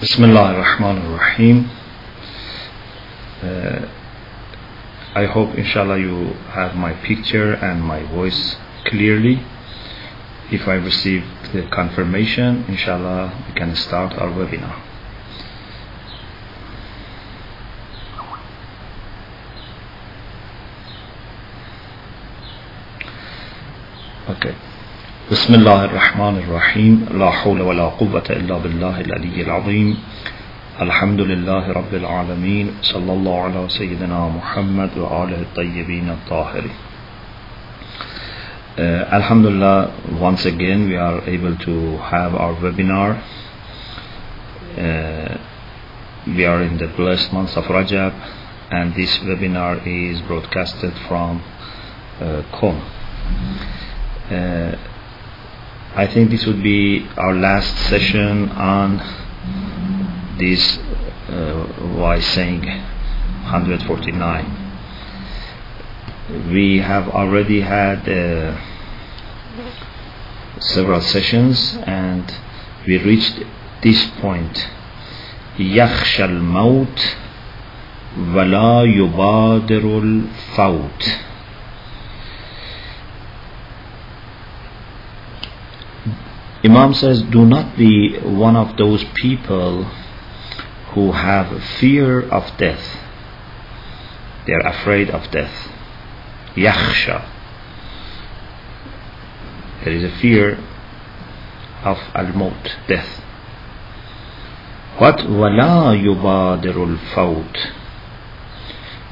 Bismillah ar-Rahman ar-Rahim. Uh, I hope inshallah you have my picture and my voice clearly. If I receive the confirmation, inshallah we can start our webinar. Okay. بسم الله الرحمن الرحيم لا حول ولا قوة إلا بالله العلي العظيم الحمد لله رب العالمين صلى الله على سيدنا محمد وآله الطيبين الطاهرين Uh, لله once again we are able to have our webinar. Uh, we are in the blessed month of Rajab, and this webinar is broadcasted from uh, Qom. Uh, I think this would be our last session on this uh, why saying 149 we have already had uh, several sessions and we reached this point يخشى الموت ولا يبادر الفوت Imam says, do not be one of those people who have fear of death. They are afraid of death. Yakhsha. There is a fear of al-maut, death. What wala yubadirul faut.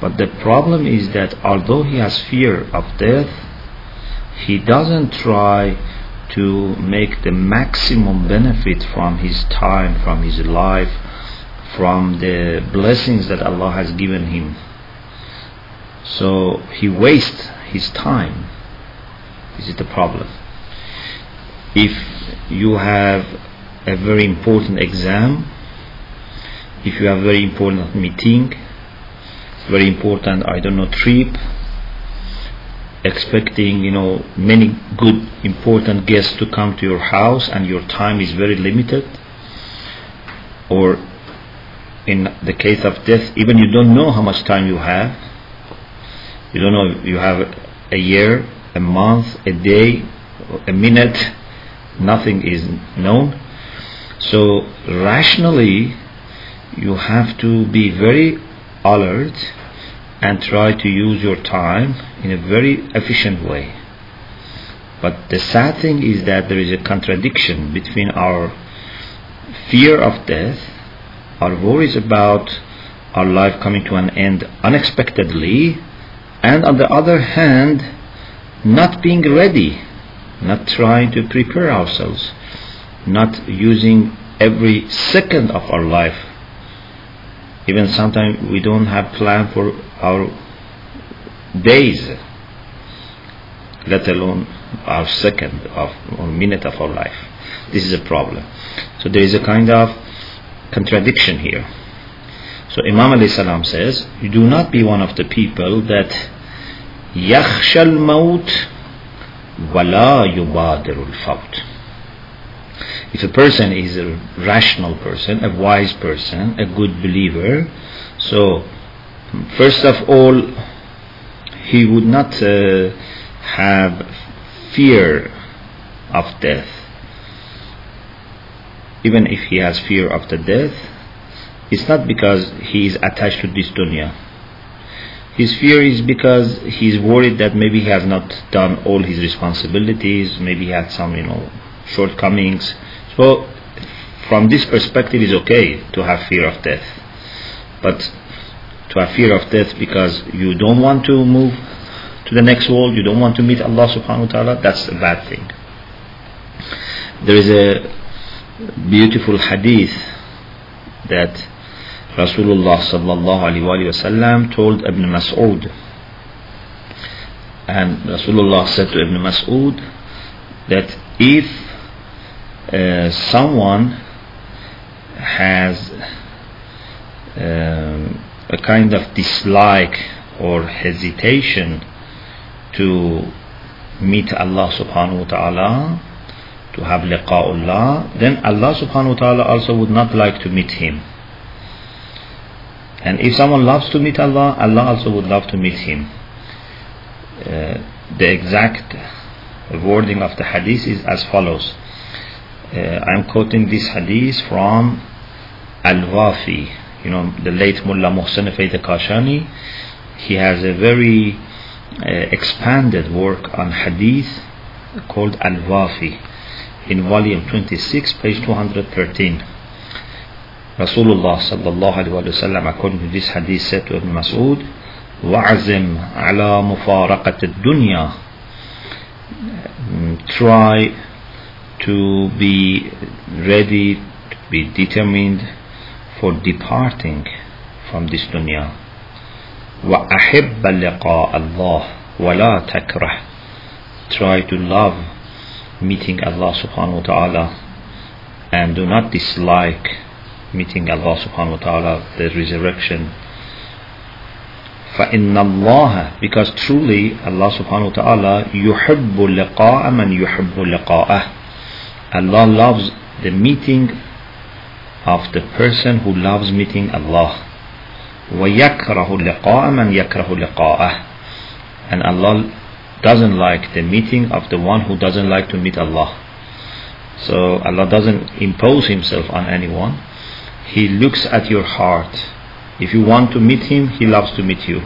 But the problem is that although he has fear of death, he doesn't try to make the maximum benefit from his time, from his life, from the blessings that Allah has given him. So he wastes his time. This is the problem. If you have a very important exam, if you have very important meeting, very important, I don't know, trip, expecting you know many good important guests to come to your house and your time is very limited? Or in the case of death even you don't know how much time you have. You don't know you have a year a month a day a minute. Nothing is known. So rationally you have to be very alert and try to use your time in a very efficient way. But the sad thing is that there is a contradiction between our fear of death, our worries about our life coming to an end unexpectedly, and on the other hand, not being ready, not trying to prepare ourselves, not using every second of our life even sometimes we don't have plan for our days let alone our second of or minute of our life. This is a problem. So there is a kind of contradiction here. So imam Ali salam says you do not be one of the people that yakhsha al-maut wala yubadiru al-fawt if a person is a rational person, a wise person, a good believer, so first of all, he would not uh, have fear of death. Even if he has fear of the death, it's not because he is attached to this dunya. His fear is because he is worried that maybe he has not done all his responsibilities, maybe he had some, you know, shortcomings. So, from this perspective, it's okay to have fear of death. But to have fear of death because you don't want to move to the next world, you don't want to meet Allah subhanahu wa ta'ala, that's a bad thing. There is a beautiful hadith that Rasulullah sallallahu alaihi wasallam told Ibn Mas'ud and Rasulullah said to Ibn Mas'ud that if uh, someone has um, a kind of dislike or hesitation to meet Allah subhanahu wa ta'ala to have liqa'ullah, then Allah subhanahu wa ta'ala also would not like to meet him. And if someone loves to meet Allah, Allah also would love to meet him. Uh, the exact wording of the hadith is as follows. Uh, I'm quoting this hadith from Al-Wafi, you know, the late Mullah Muhsin Fayd Kashani. He has a very uh, expanded work on hadith called Al-Wafi in volume 26, page 213. Rasulullah sallallahu alaihi wasallam, according to this hadith, said to Ibn Mas'ud, وَعَزِمْ عَلَى مُفَارَقَةِ الدُّنْيَا Try to be ready, to be determined for departing from this dunya. وَأَحِبَّ لِقَاءَ اللَّهِ وَلَا تَكْرَهْ Try to love meeting Allah subhanahu wa ta'ala and do not dislike meeting Allah subhanahu wa ta'ala, the resurrection. فإن الله because truly Allah subhanahu wa ta'ala يحب لقاء من يحب لقاءه Allah loves the meeting of the person who loves meeting Allah ويكره لقاء من يكره لقاءه and Allah doesn't like the meeting of the one who doesn't like to meet Allah so Allah doesn't impose himself on anyone he looks at your heart. If you want to meet him, he loves to meet you.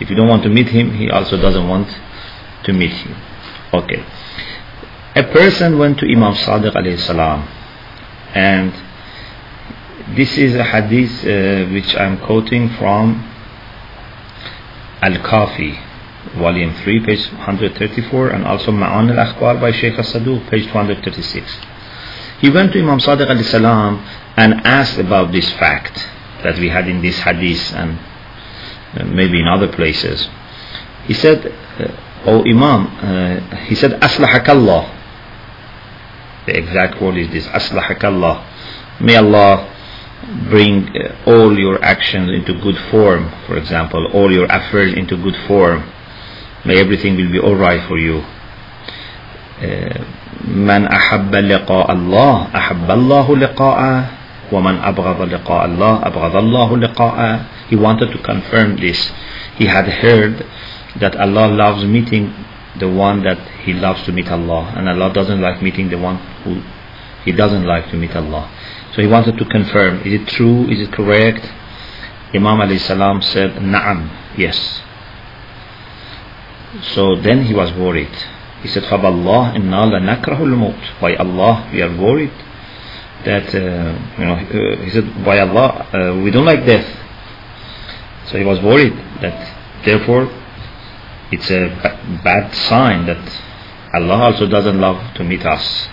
If you don't want to meet him, he also doesn't want to meet you. Okay. A person went to Imam Sadiq alayhi salam and this is a hadith uh, which I'm quoting from Al-Kafi volume 3 page 134 and also Ma'ani al-Akhbar by Sheikh As-Saduq page 236 he went to Imam Sadiq alayhi salam and asked about this fact that we had in this hadith and uh, maybe in other places. He said, uh, Oh Imam, uh, he said, Aslahakallah. The exact word is this, Aslahakallah. May Allah bring uh, all your actions into good form, for example, all your affairs into good form. May everything will be alright for you. من أحب لقاء الله أحب الله لقاءه وَمَنْ أَبْغَضَ لِقَاءَ اللَّهِ أَبْغَضَ اللَّهُ لِقَاءَ He wanted to confirm this. He had heard that Allah loves meeting the one that he loves to meet Allah. And Allah doesn't like meeting the one who he doesn't like to meet Allah. So he wanted to confirm is it true is it correct? Imam alayhi salam said na'am yes. So then he was worried. He said فَبَاللَّهِ إِنَّا لَنَكْرَهُ الْمَوْتِ by Allah we are worried that uh, you know uh, he said by Allah uh, we don't like death. So he was worried that therefore it's a bad sign that Allah also doesn't love to meet us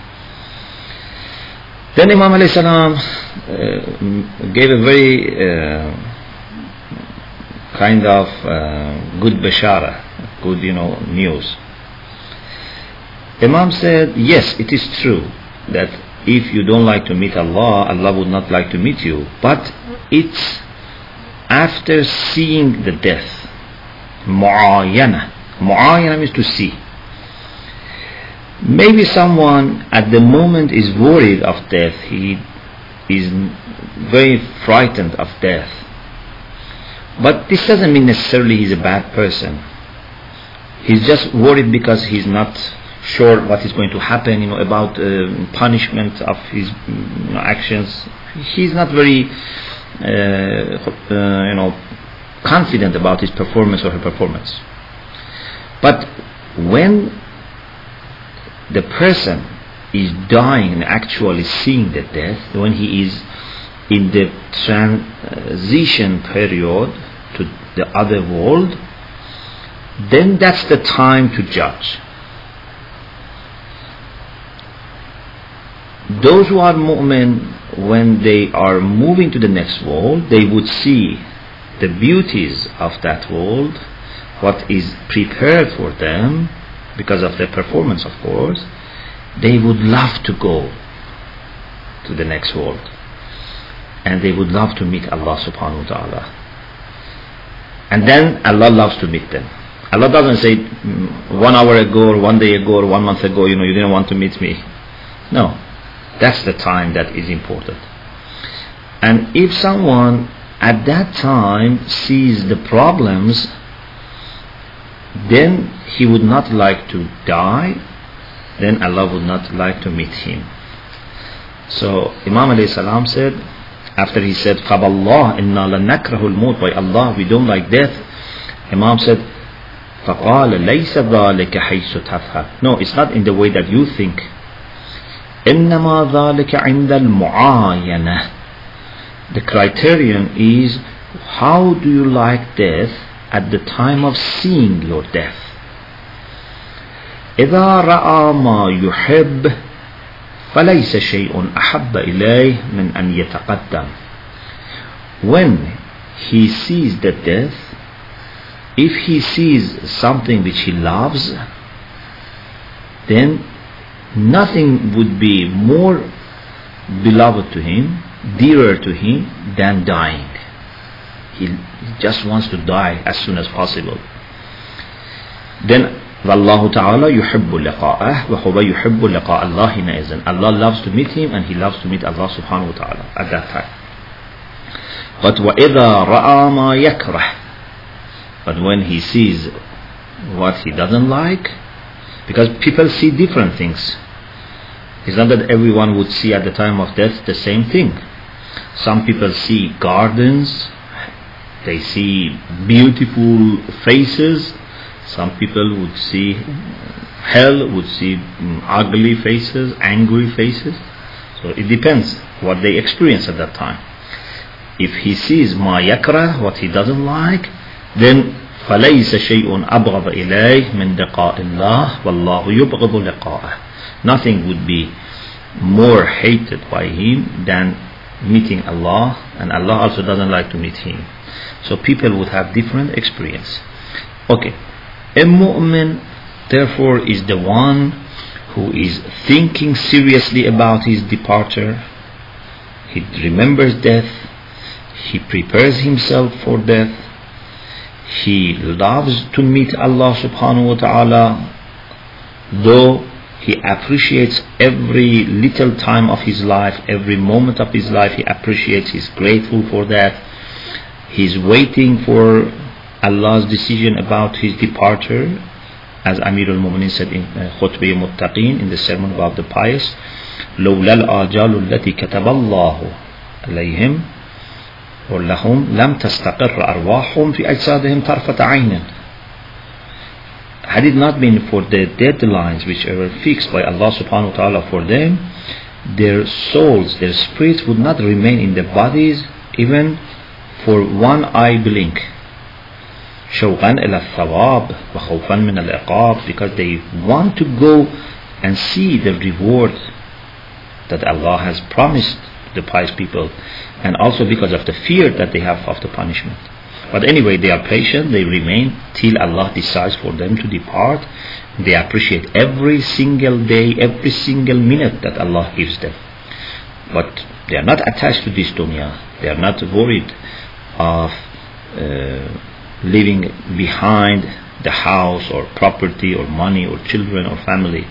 then Imam alayhi salam uh, gave a very uh, kind of uh, good bashara good you know news Imam said yes it is true that if you don't like to meet Allah, Allah would not like to meet you. But it's after seeing the death. Mu'ayana. Mu'ayana means to see. Maybe someone at the moment is worried of death. He is very frightened of death. But this doesn't mean necessarily he's a bad person. He's just worried because he's not sure what is going to happen, you know, about uh, punishment of his you know, actions. He's not very, uh, uh, you know, confident about his performance or her performance. But when the person is dying and actually seeing the death, when he is in the transition period to the other world, then that's the time to judge. those who are mu'min when they are moving to the next world they would see the beauties of that world what is prepared for them because of their performance of course they would love to go to the next world. And they would love to meet Allah subhanahu wa ta'ala. And then Allah loves to meet them. Allah doesn't say mm, one hour ago or one day ago or one month ago you know you didn't want to meet me. No, that's the time that is important. And if someone at that time sees the problems, then he would not like to die, then Allah would not like to meet him. So Imam alayhi salam said, after he said, فَبَاللَّهِ إِنَّا لَنَكْرَهُ الْمُوتِ By Allah, we don't like death. Imam said, فقال ليس ذلك حيث تفهم No, it's not in the way that you think. إنما ذلك عند المعاينة The criterion is how do you like death at the time of seeing your death. إذا رأى ما يحب فليس شيء أحب إليه من أن يتقدم. When he sees the death, if he sees something which he loves, then nothing would be more beloved to him, dearer to him than dying. He just wants to die as soon as possible. Then والله تعالى يحب لقاءه وهو يحب لقاء الله حينئذ Allah loves to meet him and he loves to meet Allah subhanahu wa ta'ala at that time. But وإذا رأى ما يكره but when he sees what he doesn't like, because people see different things. It's not that everyone would see at the time of death the same thing. Some people see gardens, they see beautiful faces. Some people would see hell, would see mm, ugly faces, angry faces. So it depends what they experience at that time. If he sees ma yakra, what he doesn't like, then فليس شيء أبغض إليه من لقاء الله والله يبغض لقاءه nothing would be more hated by him than meeting Allah and Allah also doesn't like to meet him. So people would have different experience. Okay. A mu'min therefore is the one who is thinking seriously about his departure. He remembers death. He prepares himself for death. He loves to meet Allah subhanahu wa ta'ala though he appreciates every little time of his life every moment of his life he appreciates he's grateful for that he's waiting for Allah's decision about his departure as Amir al-Mu'minin said in uh, Khutbah Muttaqin in the sermon about the pious لولا الآجال التي كتب الله عليهم ولهم لم تستقر أرواحهم في أجسادهم طرفة عين had it not been for the deadlines which were fixed by Allah subhanahu wa ta'ala for them their souls, their spirits would not remain in their bodies even for one eye blink شوقا إلى الثواب وخوفا من العقاب because they want to go and see the reward that Allah has promised the pious people and also because of the fear that they have of the punishment. But anyway, they are patient, they remain till Allah decides for them to depart. They appreciate every single day, every single minute that Allah gives them. But they are not attached to this dunya. They are not worried of uh, leaving behind the house or property or money or children or family.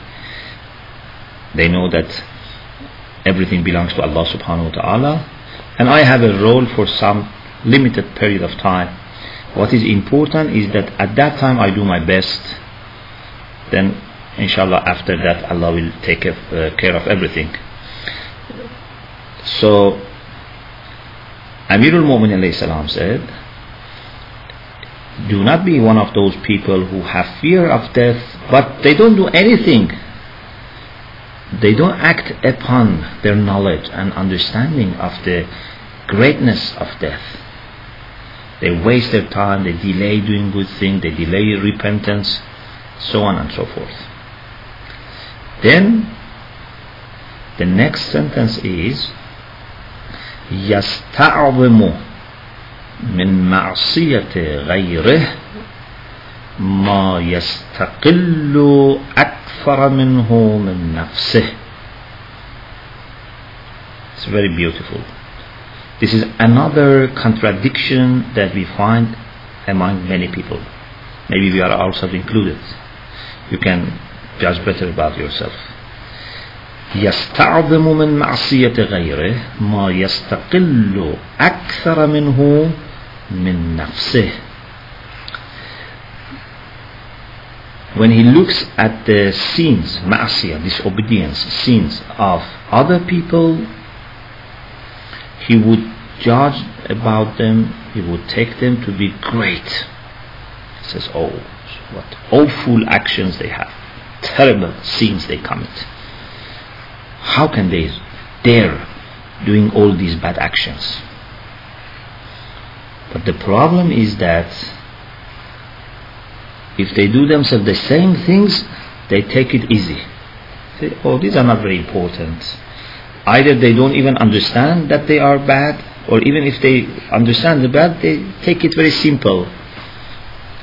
They know that everything belongs to Allah subhanahu wa ta'ala and I have a role for some limited period of time. What is important is that at that time I do my best. Then, inshallah, after that, Allah will take uh, care of everything. So, Amirul salam said, Do not be one of those people who have fear of death, but they don't do anything they don't act upon their knowledge and understanding of the greatness of death. They waste their time, they delay doing good things, they delay repentance, so on and so forth. Then the next sentence is يستعظم من معصية غيره ما يستقل أكثر منه من نفسه It's very beautiful. This is another contradiction that we find among many people. Maybe we are ourselves included. You can judge better about yourself. يستعظم من معصية غيره ما يستقل أكثر منه من نفسه when he looks at the sins, ma'asiyah, disobedience, sins of other people, he would judge about them, he would take them to be great. He says, oh, what awful actions they have, terrible sins they commit. How can they dare doing all these bad actions? But the problem is that if they do themselves the same things, they take it easy. Say, oh, these are not very important. Either they don't even understand that they are bad, or even if they understand the bad, they take it very simple,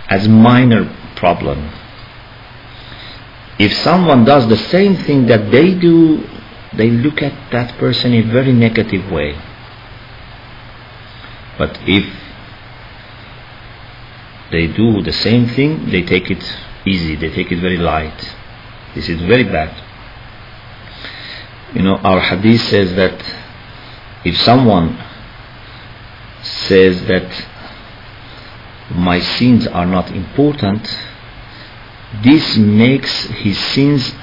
as minor problem. If someone does the same thing that they do, they look at that person in a very negative way. But if they do the same thing, they take it easy, they take it very light. This is very bad. You know, our hadith says that if someone says that my sins are not important, this makes his sins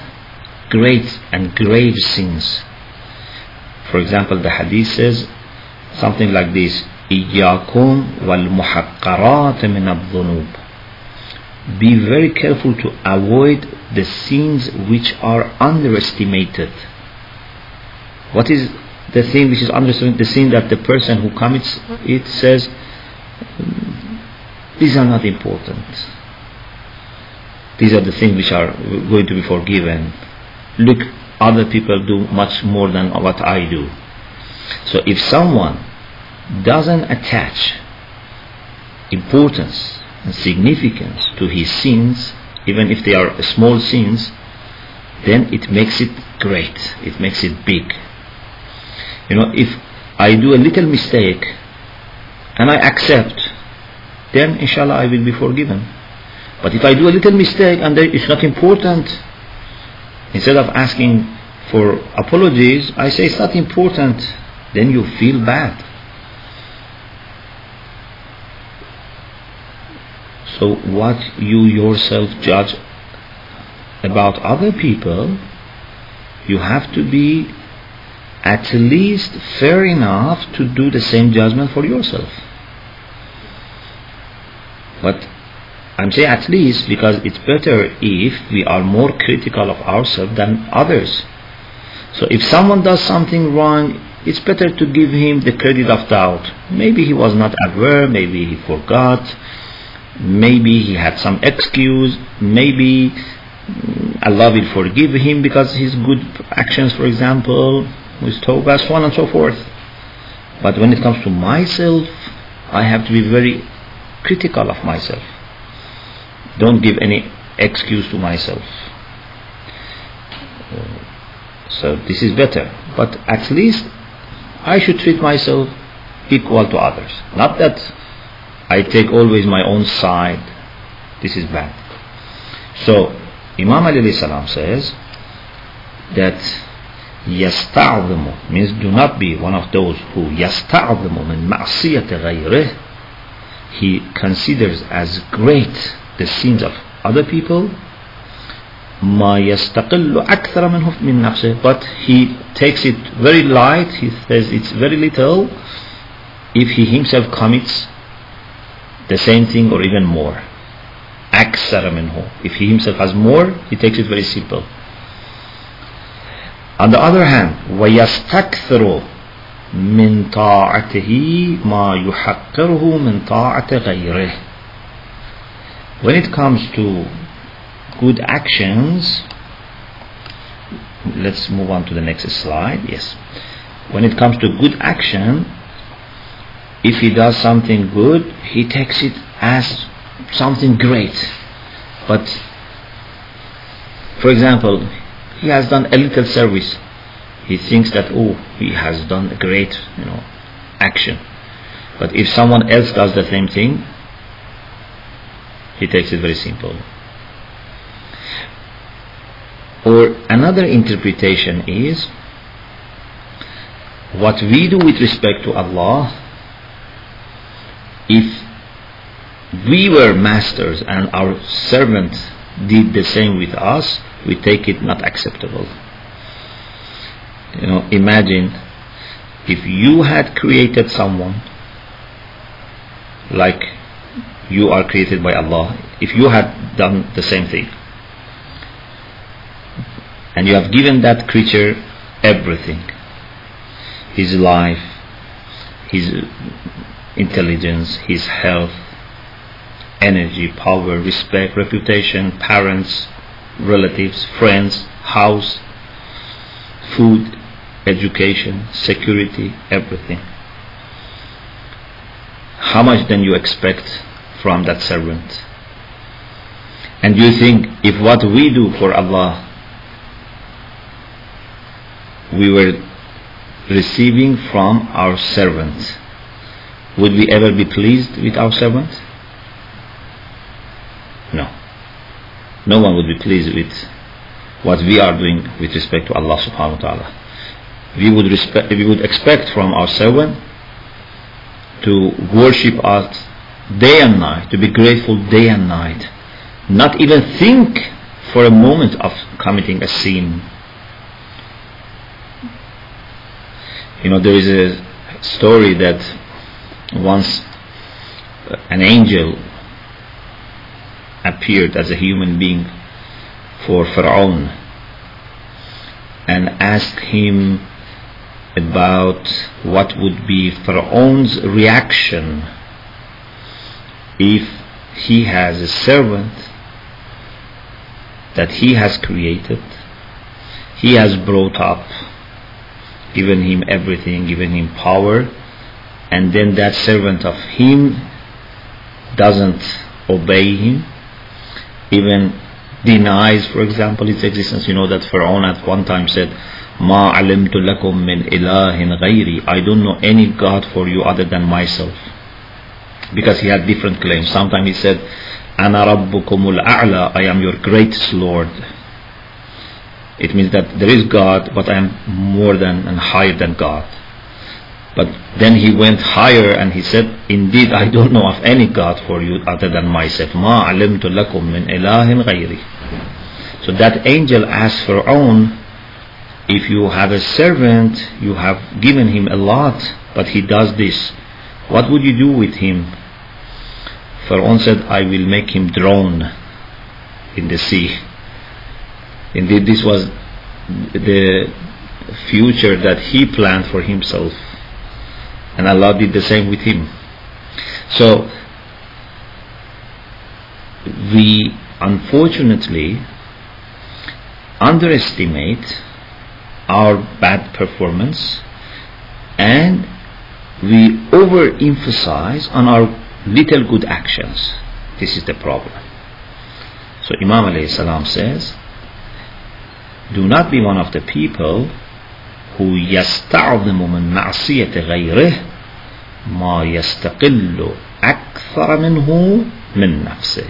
great and grave sins. For example, the hadith says something like this إياكم والمحقرات من الذنوب Be very careful to avoid the sins which are underestimated. what is the thing which is understood? The sin that the person who commits it says, hmm, these are not important. These are the things which are going to be forgiven. Look, other people do much more than what I do. So if someone doesn't attach importance and significance to his sins, even if they are small sins, then it makes it great, it makes it big. You know, if I do a little mistake and I accept, then inshallah I will be forgiven. But if I do a little mistake and it's not important, instead of asking for apologies, I say it's not important, then you feel bad. So what you yourself judge about other people, you have to be at least fair enough to do the same judgment for yourself. But I'm saying at least because it's better if we are more critical of ourselves than others. So if someone does something wrong, it's better to give him the credit of doubt. Maybe he was not aware, maybe he forgot, maybe he had some excuse, maybe mm, Allah will forgive him because his good actions, for example, with tawbah, so on and so forth. But when it comes to myself, I have to be very critical of myself. Don't give any excuse to myself. Uh, so this is better. But at least I should treat myself equal to others. Not that I take always my own side. This is bad. So Imam Ali salam says that يستعظم means do not be one of those who يستعظم من معصية غيره he considers as great the sins of other people ما يستقل أكثر منه من نفسه but he takes it very light he says it's very little if he himself commits the same thing or even more. أكثر منه. If he himself has more, he takes it very simple. On the other hand, ويستكثر من طاعته ما يحقره من طاعة غيره. When it comes to good actions, let's move on to the next slide. Yes. When it comes to good action, if he does something good, he takes it as something great. But, for example, he has done a little service. He thinks that, oh, he has done a great, you know, action. But if someone else does the same thing, he takes it very simple. Or another interpretation is what we do with respect to Allah, if we were masters and our servants did the same with us, we take it not acceptable. You know, imagine if you had created someone like you are created by Allah, if you had done the same thing, and you have given that creature everything his life, his intelligence, his health, energy, power, respect, reputation, parents, relatives, friends, house, food, education, security, everything. How much then you expect from that servant? And you think if what we do for Allah we were receiving from our servants, would we ever be pleased with our servants? No. No one would be pleased with what we are doing with respect to Allah subhanahu wa ta'ala. We would, respect, we would expect from our servant to worship us day and night, to be grateful day and night, not even think for a moment of committing a sin You know, there is a story that once an angel appeared as a human being for Pharaoh and asked him about what would be Pharaoh's reaction if he has a servant that he has created, he has brought up given him everything, given him power, and then that servant of him doesn't obey him, even denies, for example, its existence. You know that Pharaoh at one time said, Ma alimtu lakum min ilahin ghayri. I don't know any God for you other than myself. Because he had different claims. Sometimes he said, Ana rabbukumul a'la. I am your greatest Lord. It means that there is God, but I am more than and higher than God. But then he went higher and he said, Indeed, I don't know of any God for you other than myself. Ma alimtu lakum min ilahin ghayri. So that angel asked Pharaoh, if you have a servant, you have given him a lot, but he does this. What would you do with him? Pharaoh said, I will make him drown in the sea. Indeed, this was the future that he planned for himself And Allah did the same with him. So, we unfortunately underestimate our bad performance and we overemphasize on our little good actions. This is the problem. So Imam alayhi salam says, do not be one of the people who يستعظم من معصية غيره ما يستقل أكثر منه من نفسه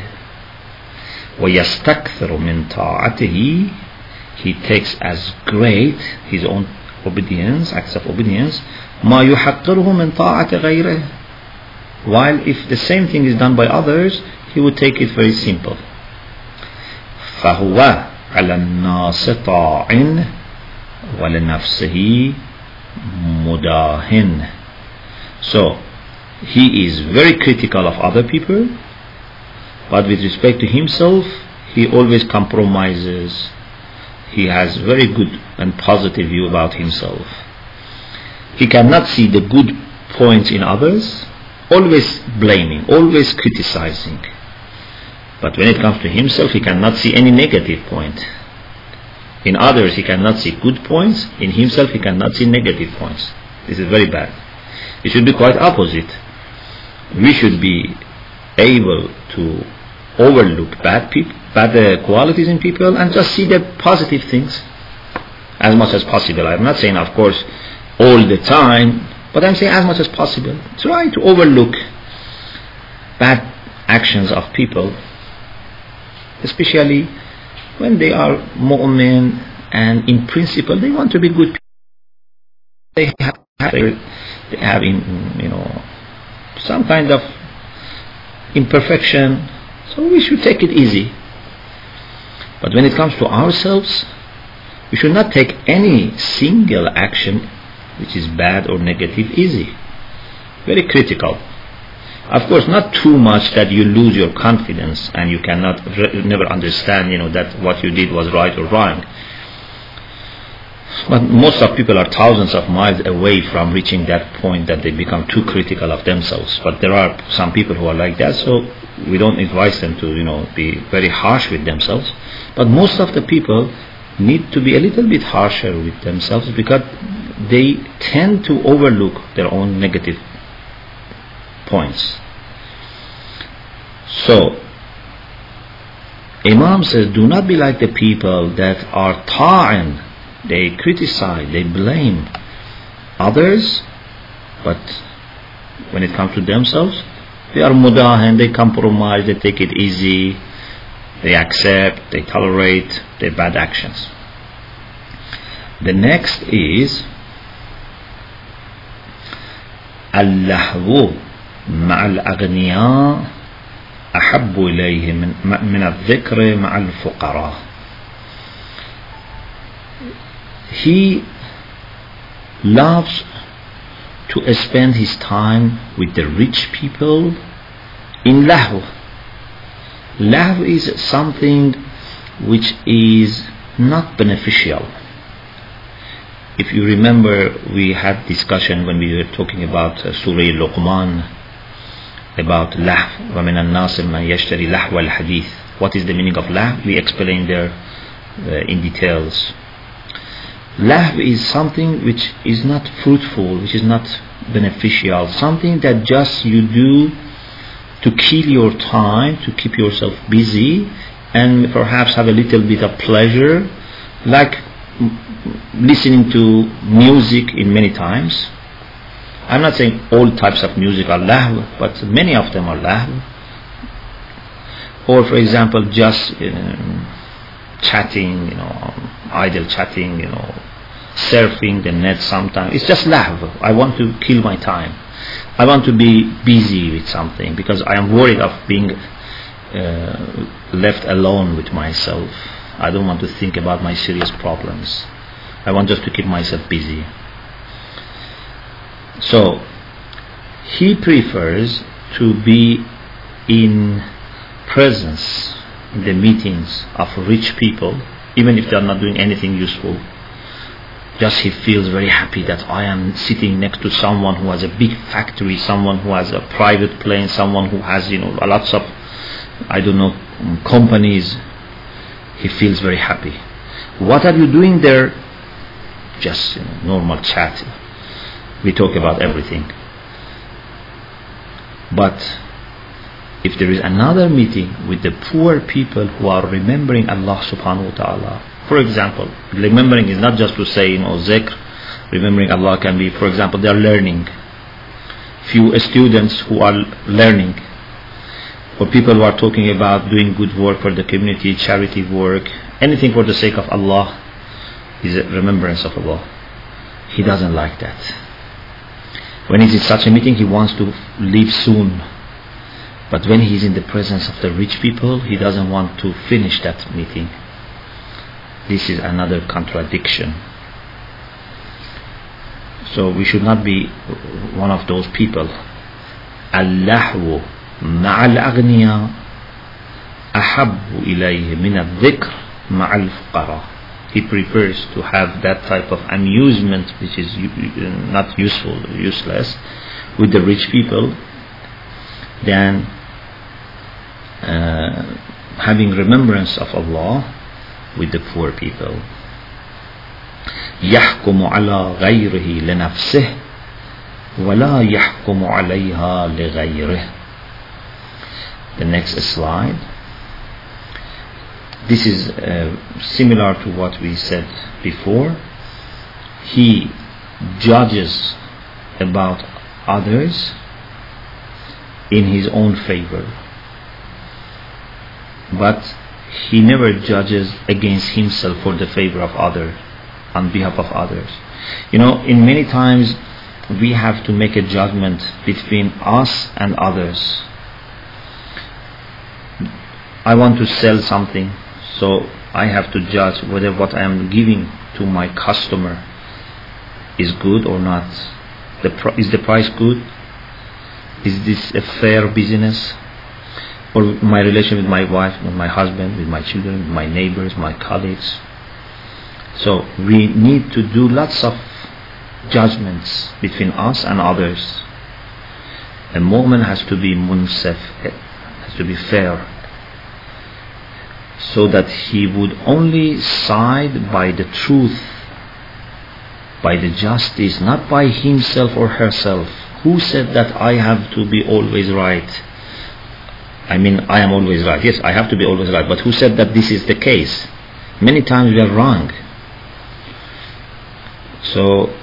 ويستكثر من طاعته he takes as great his own obedience acts of obedience ما يحقره من طاعة غيره while if the same thing is done by others he would take it very simple فهو على الناس طاع ولنفسه مداهن so he is very critical of other people but with respect to himself he always compromises he has very good and positive view about himself he cannot see the good points in others always blaming always criticizing but when it comes to himself, he cannot see any negative point. In others, he cannot see good points. In himself, he cannot see negative points. This is very bad. It should be quite opposite. We should be able to overlook bad people, bad uh, qualities in people, and just see the positive things as much as possible. I'm not saying, of course, all the time, but I'm saying as much as possible. Try to overlook bad actions of people especially when they are mu'min and in principle they want to be good people. They have, in, you know, some kind of imperfection, so we should take it easy. But when it comes to ourselves, we should not take any single action which is bad or negative easy. Very critical. Of course, not too much that you lose your confidence and you cannot never understand, you know, that what you did was right or wrong. But most of people are thousands of miles away from reaching that point that they become too critical of themselves. But there are some people who are like that, so we don't advise them to, you know, be very harsh with themselves. But most of the people need to be a little bit harsher with themselves because they tend to overlook their own negative points. So, Imam says, do not be like the people that are ta'an, they criticize, they blame others, but when it comes to themselves, they are mudahan, they compromise, they take it easy, they accept, they tolerate their bad actions. The next is اللهو مع الأغنياء أحب إليه من, من الذكر مع الفقراء he loves to spend his time with the rich people in lahu. Lahu is something which is not beneficial. If you remember, we had discussion when we were talking about uh, Surah Luqman about lah wa min an-nas man yashtari lahwa al-hadith. What is the meaning of lah? We explained there uh, in details. Lah is something which is not fruitful, which is not beneficial, something that just you do to kill your time, to keep yourself busy, and perhaps have a little bit of pleasure, like listening to music in many times. I'm not saying all types of music are lahw, but many of them are lahw. Or for example, just um, chatting, you know, idle chatting, you know, surfing the net sometimes. It's just lahw. I want to kill my time. I want to be busy with something because I am worried of being uh, left alone with myself. I don't want to think about my serious problems. I want just to keep myself busy. So, he prefers to be in presence in the meetings of rich people, even if they are not doing anything useful. Just he feels very happy that I am sitting next to someone who has a big factory, someone who has a private plane, someone who has, you know, lots of, I don't know, companies. He feels very happy. What are you doing there? Just you know, normal chat. We talk about everything. But if there is another meeting with the poor people who are remembering Allah subhanahu wa ta'ala, for example, remembering is not just to say, you know, zikr, remembering Allah can be, for example, they are learning. Few students who are learning, or people who are talking about doing good work for the community, charity work, anything for the sake of Allah is a remembrance of Allah. He doesn't like that. When he's in such a meeting, he wants to leave soon. But when he's in the presence of the rich people, he doesn't want to finish that meeting. This is another contradiction. So we should not be one of those people. اللهو مع الأغنياء أحب إليه من الذكر مع الفقراء he prefers to have that type of amusement which is not useful, useless, with the rich people than uh, having remembrance of Allah with the poor people. يحكم على غيره لنفسه ولا يحكم عليها لغيره. The next slide. This is uh, similar to what we said before. He judges about others in his own favor. But he never judges against himself for the favor of others, on behalf of others. You know, in many times we have to make a judgment between us and others. I want to sell something, so I have to judge whether what I am giving to my customer is good or not. The is the price good? Is this a fair business? Or my relation with my wife, with my husband, with my children, with my neighbors, my colleagues. So we need to do lots of judgments between us and others. A mu'min has to be munsaf, eh, has to be fair, so that he would only side by the truth, by the justice, not by himself or herself. Who said that I have to be always right? I mean, I am always right. Yes, I have to be always right. But who said that this is the case? Many times we are wrong. So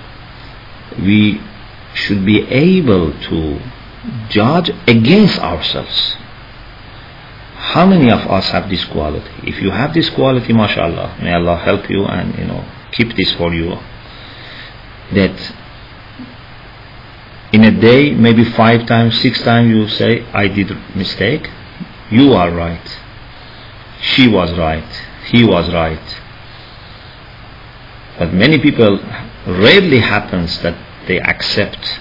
we should be able to judge against ourselves. How many of us have this quality? If you have this quality, mashallah, may Allah help you and you know keep this for you. That in a day, maybe five times, six times, you say, "I did mistake." You are right. She was right. He was right. But many people rarely happens that they accept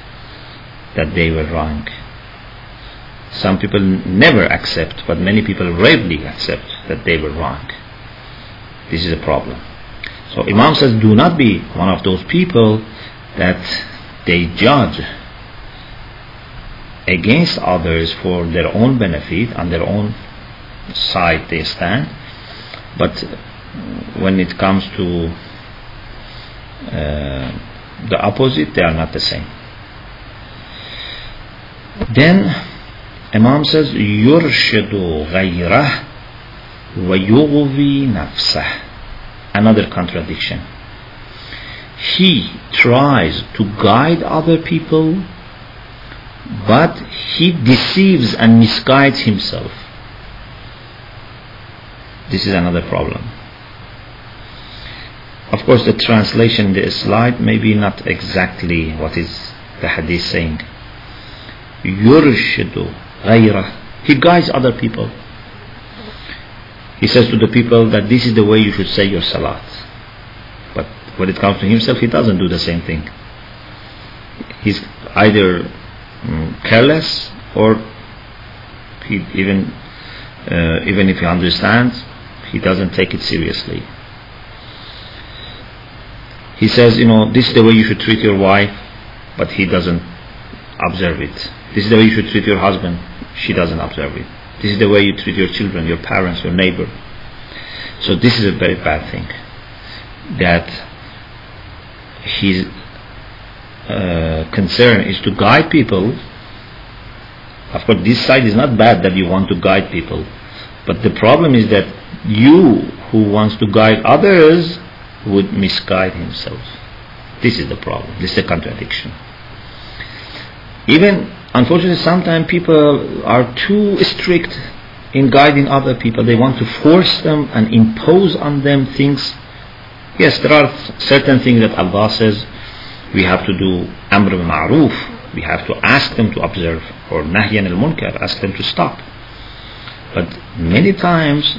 that they were wrong. Some people never accept, but many people rarely accept that they were wrong. This is a problem. So Imam says, do not be one of those people that they judge against others for their own benefit, on their own side they stand, but when it comes to uh, the opposite, they are not the same. Then Imam says, يرشد غيره ويغوي نفسه. Another contradiction. He tries to guide other people, but he deceives and misguides himself. This is another problem. Of course, the translation the slide may be not exactly what is the hadith saying. Yurshidu ghayra. He guides other people. He says to the people that this is the way you should say your salat. But when it comes to himself, he doesn't do the same thing. He's either um, careless or he even uh, even if he understands, he doesn't take it seriously. He says, you know, this is the way you should treat your wife, but he doesn't observe it. This is the way you should treat your husband, she doesn't observe it. This is the way you treat your children, your parents, your neighbor. So this is a very bad thing. That his uh, concern is to guide people. Of course, this side is not bad that you want to guide people, but the problem is that you who wants to guide others would misguide himself. This is the problem. This is a contradiction. Even, unfortunately, sometimes people are too strict in guiding other people. They want to force them and impose on them things. Yes, there are certain things that Allah says we have to do amr ma'ruf. We have to ask them to observe, or nahyan al munkar, ask them to stop. But many times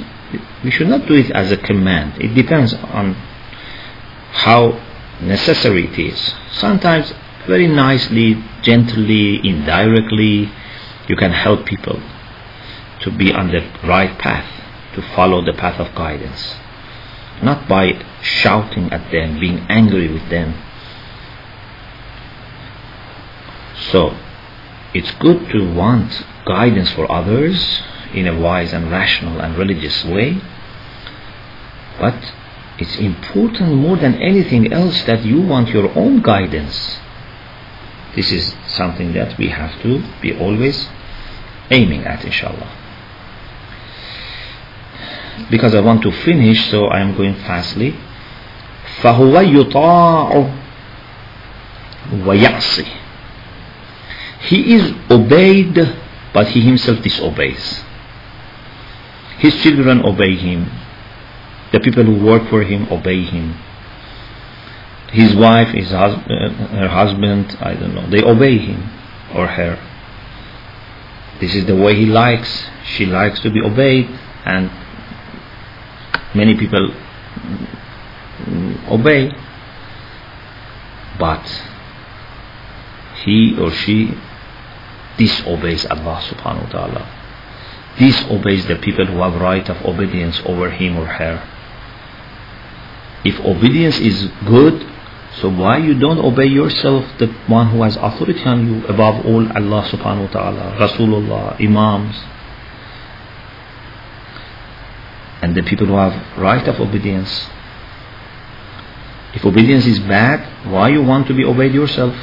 we should not do it as a command. It depends on how necessary it is. Sometimes very nicely, gently, indirectly, you can help people to be on the right path, to follow the path of guidance. Not by shouting at them, being angry with them. So, it's good to want guidance for others in a wise and rational and religious way, but it's important more than anything else that you want your own guidance. This is something that we have to be always aiming at, inshallah. Because I want to finish, so I am going fastly. فهو يطاع ويعصي he is obeyed, but he himself disobeys. His children obey him. The people who work for him obey him. His wife, his hus- uh, her husband, I don't know, they obey him or her. This is the way he likes. She likes to be obeyed, and many people obey. But he or she disobeys Allah subhanahu wa ta'ala. Disobeys the people who have right of obedience over him or her. If obedience is good, so why you don't obey yourself, the one who has authority on you above all Allah subhanahu wa ta'ala, Rasulullah, Imams, and the people who have right of obedience. If obedience is bad, why you want to be obeyed yourself?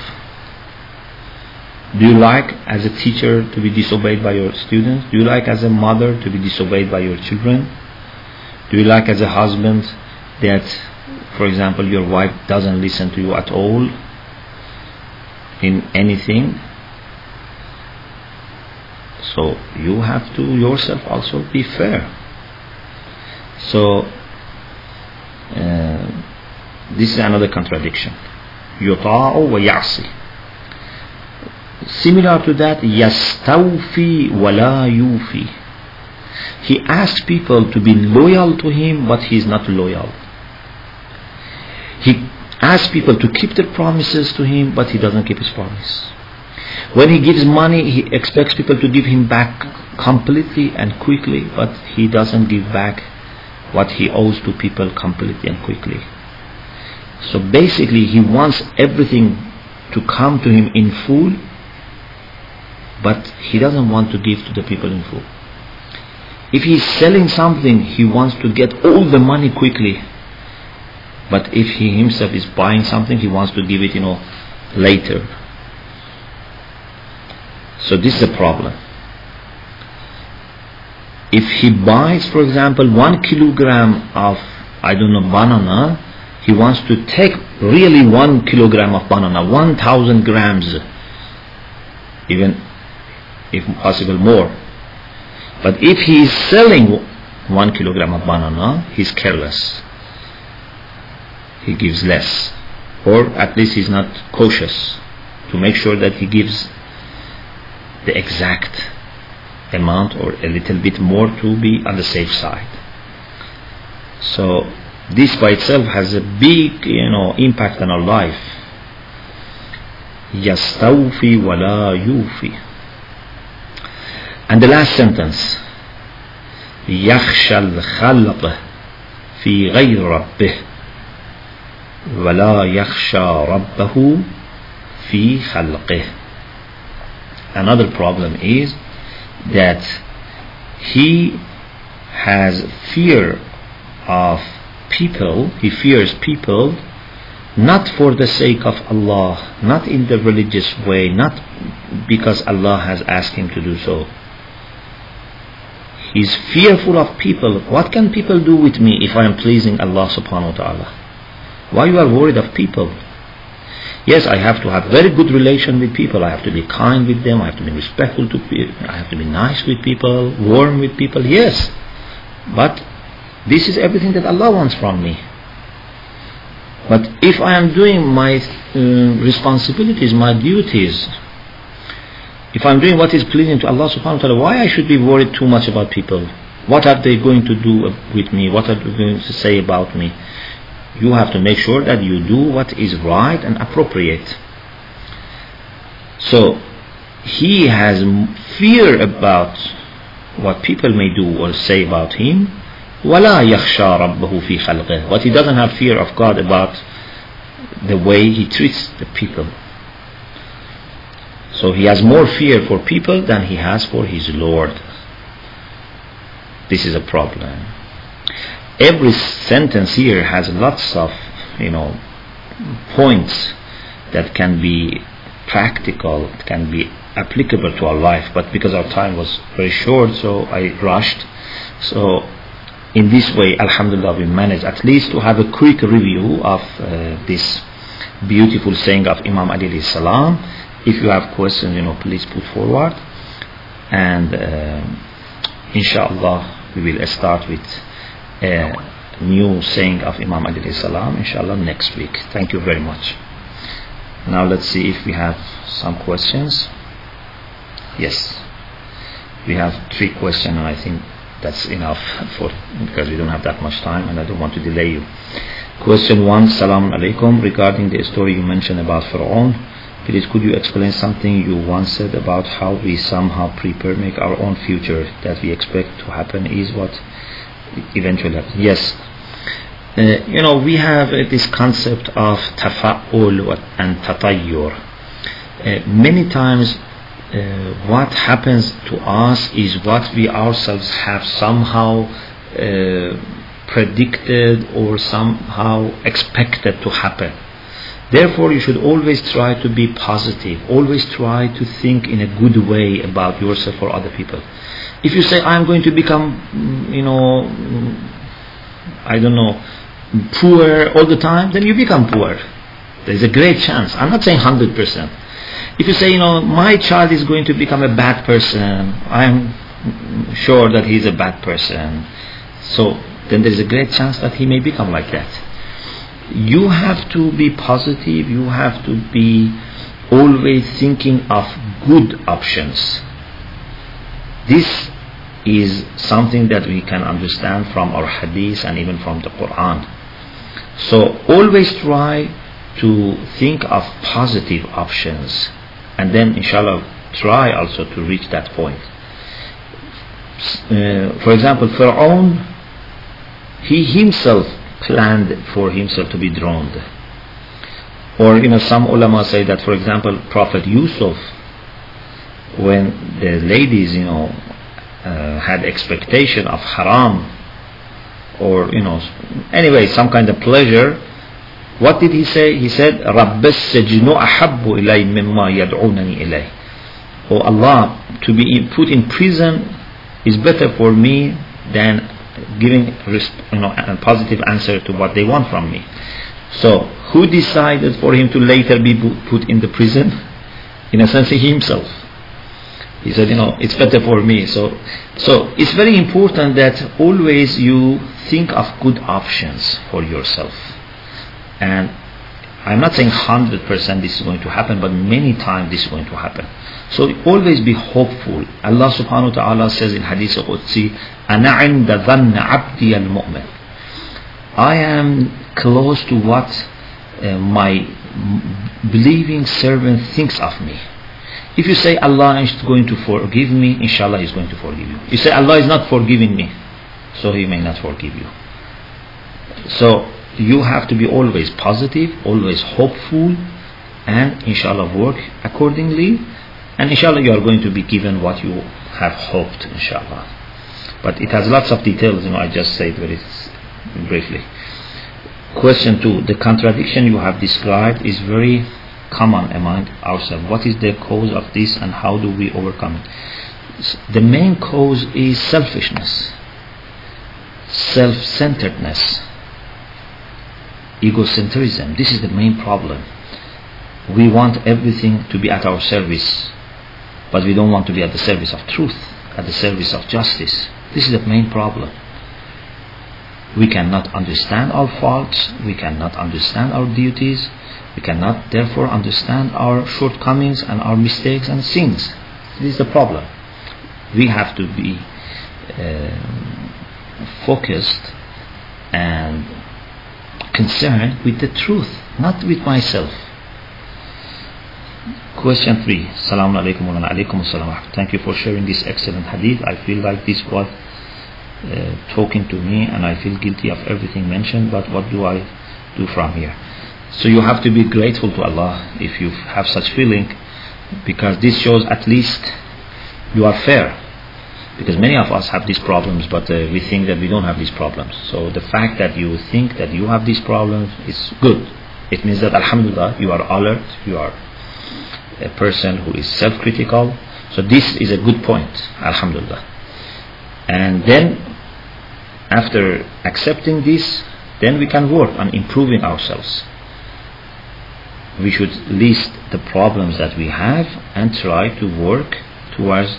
Do you like as a teacher to be disobeyed by your students? Do you like as a mother to be disobeyed by your children? Do you like as a husband that, for example, your wife doesn't listen to you at all in anything? So you have to yourself also be fair. So uh, this is another contradiction. يطاع ويعصي Similar to that, yastawfi wala yufi. He asks people to be loyal to him, but he is not loyal. He asks people to keep their promises to him, but he doesn't keep his promise. When he gives money, he expects people to give him back completely and quickly, but he doesn't give back what he owes to people completely and quickly. So basically, he wants everything to come to him in full, but he doesn't want to give to the people in full. If he's selling something, he wants to get all the money quickly. But if he himself is buying something, he wants to give it, you know, later. So this is a problem. If he buys, for example, one kilogram of, I don't know, banana, he wants to take really one kilogram of banana, 1000 grams, even if possible more. But if he is selling one kilogram of banana, he's careless. He gives less. Or at least he's not cautious to make sure that he gives the exact amount or a little bit more to be on the safe side. So this by itself has a big, you know, impact on our life. يستوفي ولا يوفي and the last sentence يخشى الخلق في غير ربه ولا يخشى ربه في خلقه Another problem is that he has fear of people, he fears people not for the sake of Allah, not in the religious way, not because Allah has asked him to do so. Is fearful of people. What can people do with me if I am pleasing Allah subhanahu wa ta'ala? Why you are worried of people? Yes, I have to have very good relation with people. I have to be kind with them. I have to be respectful to people. I have to be nice with people, warm with people. Yes, but this is everything that Allah wants from me. But if I am doing my uh, responsibilities, my duties, if I'm doing what is pleasing to Allah subhanahu wa ta'ala, why I should be worried too much about people? What are they going to do with me? What are they going to say about me? You have to make sure that you do what is right and appropriate. So, he has fear about what people may do or say about him. وَلَا يَخْشَى رَبَّهُ فِي خَلْقِهِ But he doesn't have fear of God about the way he treats the people. So he has more fear for people than he has for his Lord. This is a problem. Every sentence here has lots of, you know, points that can be practical, can be applicable to our life. But because our time was very short, so I rushed. So in this way, Alhamdulillah, we managed at least to have a quick review of uh, this beautiful saying of Imam Ali salam. If you have questions, you know, please put forward. And uh, inshallah, we will start with a new saying of Imam Ali salam inshallah next week. Thank you very much. Now let's see if we have some questions. Yes. We have three questions and I think that's enough for because we don't have that much time and I don't want to delay you. Question one, Salam alaikum. Regarding the story you mentioned about Pharaoh, please could you explain something you once said about how we somehow prepare, make our own future that we expect to happen is what eventually happens. Yes. Uh, you know, we have uh, this concept of tafa'ul and tatayyur. Uh, many times uh, what happens to us is what we ourselves have somehow uh, predicted or somehow expected to happen. Therefore, you should always try to be positive, always try to think in a good way about yourself or other people. If you say, I'm going to become, you know, I don't know, poor all the time, then you become poor. There's a great chance. I'm not saying 100%. If you say, you know, my child is going to become a bad person, I'm sure that he's a bad person. So then there's a great chance that he may become like that. You have to be positive, you have to be always thinking of good options. This is something that we can understand from our hadith and even from the Quran. So always try to think of positive options and then inshallah try also to reach that point. Uh, for example, Pharaoh, he himself planned for himself to be drowned. Or you know, some ulama say that, for example, Prophet Yusuf, when the ladies, you know, uh, had expectation of haram, or you know, anyway, some kind of pleasure, what did he say? He said, رَبَّ السَّجْنُ أَحَبُّ إِلَيْ مِمَّا يَدْعُونَنِي إِلَيْهِ Oh Allah, to be put in prison is better for me than giving you know, a positive answer to what they want from me. So, who decided for him to later be put in the prison? In a sense, he himself. He said, you know, it's better for me. So, so it's very important that always you think of good options for yourself. And I'm not saying 100% this is going to happen, but many times this is going to happen. So always be hopeful. Allah subhanahu wa ta'ala says in Hadith Qudsi, أَنَا عِنْدَ ظَنَّ عَبْدِيَ الْمُؤْمِنِ I am close to what uh, my believing servant thinks of me. If you say Allah is going to forgive me, inshallah He is going to forgive you. You say Allah is not forgiving me, so He may not forgive you. So you have to be always positive, always hopeful, and inshallah work accordingly. And inshallah you are going to be given what you have hoped, inshallah. But it has lots of details, you know, I just said very briefly. Question two, the contradiction you have described is very common among ourselves. What is the cause of this and how do we overcome it? The main cause is selfishness, self-centeredness egocentrism. This is the main problem. We want everything to be at our service, but we don't want to be at the service of truth, at the service of justice. This is the main problem. We cannot understand our faults, we cannot understand our duties, we cannot therefore understand our shortcomings and our mistakes and sins. This is the problem. We have to be uh, focused and concerned with the truth, not with myself. Question 3. Assalamu alaikum wa alaikum assalam. Thank you for sharing this excellent hadith. I feel like this was uh, talking to me and I feel guilty of everything mentioned, but what do I do from here? So you have to be grateful to Allah if you have such feeling because this shows at least you are fair because many of us have these problems but uh, we think that we don't have these problems. So the fact that you think that you have these problems is good. It means that alhamdulillah you are alert you are a person who is self-critical. So this is a good point alhamdulillah. And then after accepting this then we can work on improving ourselves. We should list the problems that we have and try to work towards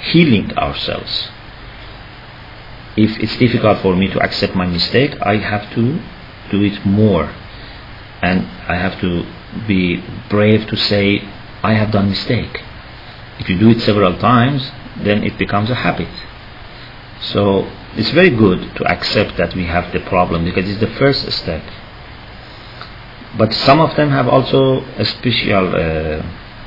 healing ourselves. if it's difficult for me to accept my mistake, I have to do it more. And I have to be brave to say, I have done mistake. If you do it several times, then it becomes a habit. So it's very good to accept that we have the problem because it's the first step. But some of them have also a special uh,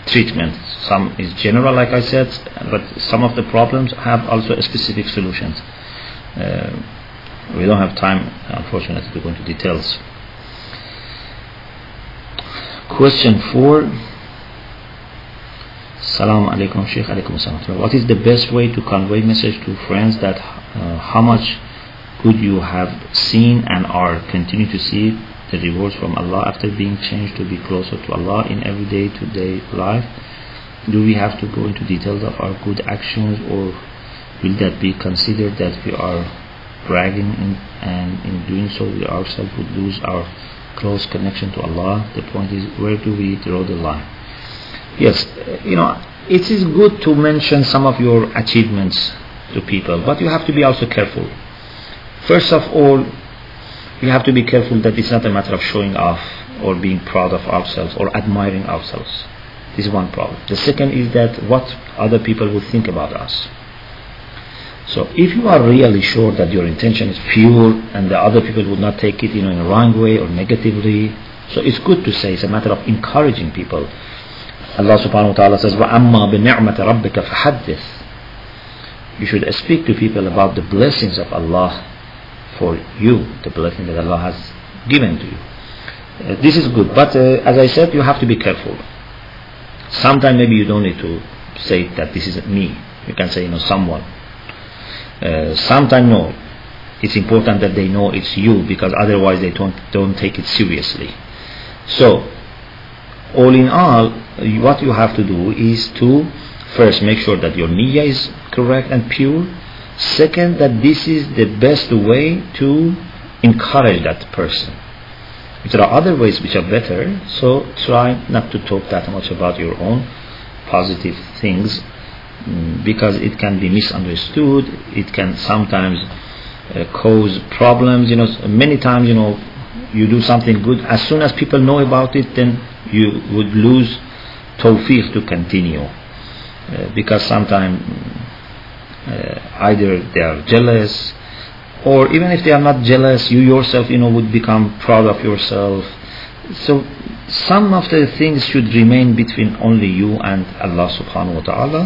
treatment. Some is general, like I said, but some of the problems have also specific solutions. Uh, we don't have time, unfortunately, to go into details. Question four. Salam alaikum, Sheikh alaikum. What is the best way to convey message to friends that uh, how much good you have seen and are continue to see the rewards from Allah after being changed to be closer to Allah in everyday to day life? Do we have to go into details of our good actions or will that be considered that we are bragging in, and in doing so we ourselves would lose our close connection to Allah? The point is where do we draw the line? Yes, you know, it is good to mention some of your achievements to people, but you have to be also careful. First of all, we have to be careful that it's not a matter of showing off or being proud of ourselves or admiring ourselves. This is one problem. The second is that what other people will think about us. So if you are really sure that your intention is pure and the other people would not take it you know, in a wrong way or negatively, so it's good to say it's a matter of encouraging people. Allah subhanahu wa ta'ala says, وَأَمَّا بِنِعْمَةِ رَبِّكَ فَحَدِّث You should speak to people about the blessings of Allah for you, the blessing that Allah has given to you. Uh, this is good, but uh, as I said, you have to be careful. Sometimes maybe you don't need to say that this is me. You can say, you know, someone. Uh, Sometimes no. It's important that they know it's you because otherwise they don't don't take it seriously. So, all in all, what you have to do is to first make sure that your niyyah is correct and pure Second, that this is the best way to encourage that person. If there are other ways which are better, so try not to talk that much about your own positive things mm, because it can be misunderstood. It can sometimes uh, cause problems. You know, many times, you know, you do something good. As soon as people know about it, then you would lose tawfiq to continue. Uh, because sometimes either they are jealous or even if they are not jealous you yourself you know would become proud of yourself. So some of the things should remain between only you and Allah subhanahu wa ta'ala.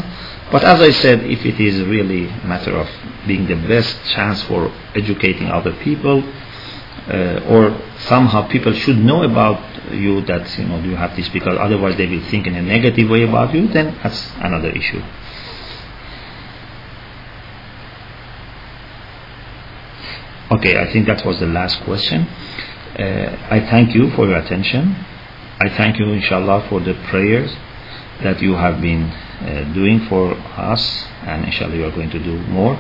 But as I said if it is really a matter of being the best chance for educating other people uh, or somehow people should know about you that you know you have this because otherwise they will think in a negative way about you then that's another issue Okay, I think that was the last question. Uh, I thank you for your attention. I thank you, inshallah, for the prayers that you have been uh, doing for us, and inshallah, you are going to do more.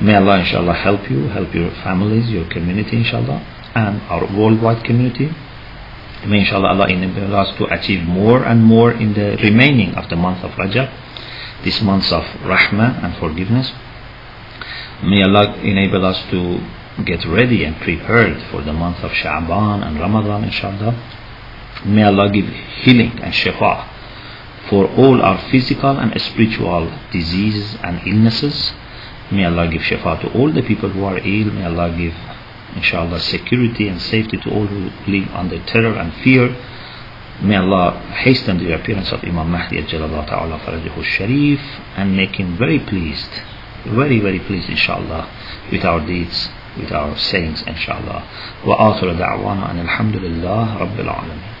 May Allah, inshallah, help you, help your families, your community, inshallah, and our worldwide community. May, inshallah, Allah enable us to achieve more and more in the remaining of the month of Rajab, this month of rahmah and forgiveness. May Allah enable us to get ready and prepared for the month of Sha'ban and Ramadan inshallah. May Allah give healing and shifa for all our physical and spiritual diseases and illnesses. May Allah give shifa to all the people who are ill. May Allah give inshallah security and safety to all who live under terror and fear. May Allah hasten the appearance of Imam Mahdi Jalallah Ta'ala Farajahu Sharif and make him very pleased, very very pleased inshallah with our deeds with our sayings, inshallah. Wa akhiru da'wana and alhamdulillah rabbil alameen.